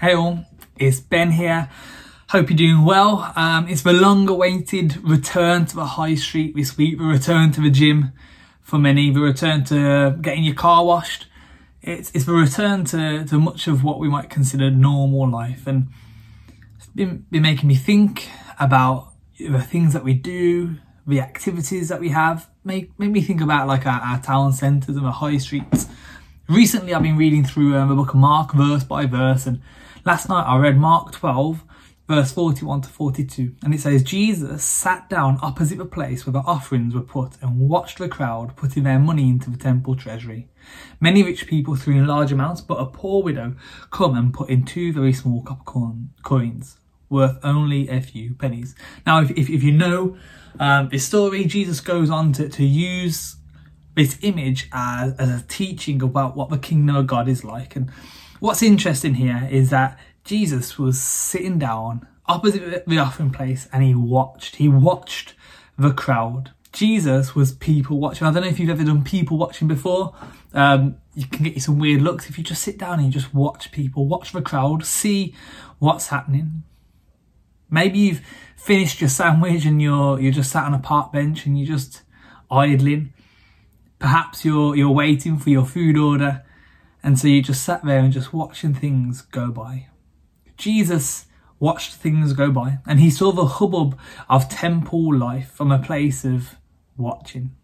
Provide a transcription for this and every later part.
Hey all, it's Ben here. Hope you're doing well. Um, it's the long awaited return to the high street this week, the return to the gym for many, the return to getting your car washed. It's, it's the return to, to much of what we might consider normal life. And it's been, been making me think about the things that we do, the activities that we have. Make, make me think about like our, our town centres and the high streets. Recently, I've been reading through um, the book of Mark verse by verse and Last night I read Mark 12, verse 41 to 42, and it says, Jesus sat down opposite the place where the offerings were put and watched the crowd putting their money into the temple treasury. Many rich people threw in large amounts, but a poor widow come and put in two very small copper coins, worth only a few pennies. Now, if, if, if you know um, this story, Jesus goes on to, to use this image as, as a teaching about what the kingdom of God is like. And What's interesting here is that Jesus was sitting down opposite the offering place and he watched. He watched the crowd. Jesus was people watching. I don't know if you've ever done people watching before. Um, you can get you some weird looks if you just sit down and you just watch people, watch the crowd, see what's happening. Maybe you've finished your sandwich and you're you're just sat on a park bench and you're just idling. Perhaps you're you're waiting for your food order and so you just sat there and just watching things go by. Jesus watched things go by and he saw the hubbub of temple life from a place of watching.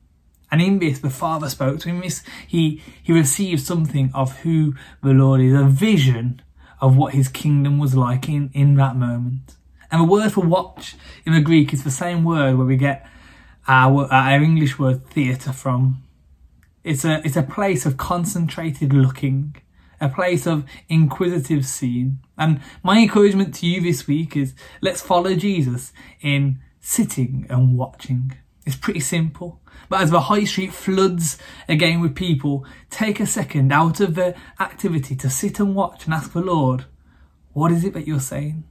And in this, the Father spoke to him. He, he received something of who the Lord is, a vision of what his kingdom was like in, in that moment. And the word for watch in the Greek is the same word where we get our, our English word theatre from. It's a it's a place of concentrated looking, a place of inquisitive seeing. And my encouragement to you this week is let's follow Jesus in sitting and watching. It's pretty simple. But as the high street floods again with people, take a second out of the activity to sit and watch and ask the Lord, what is it that you're saying?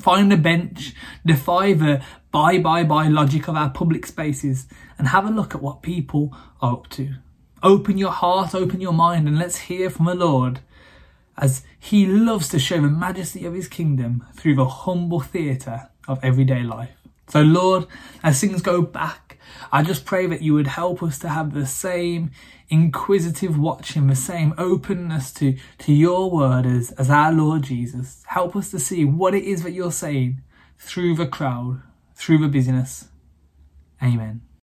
Find a bench, defy the buy, buy, buy logic of our public spaces, and have a look at what people are up to. Open your heart, open your mind, and let's hear from the Lord as He loves to show the majesty of His kingdom through the humble theatre of everyday life. So, Lord, as things go back, I just pray that you would help us to have the same inquisitive watching, the same openness to, to your word as, as our Lord Jesus. Help us to see what it is that you're saying through the crowd, through the busyness. Amen.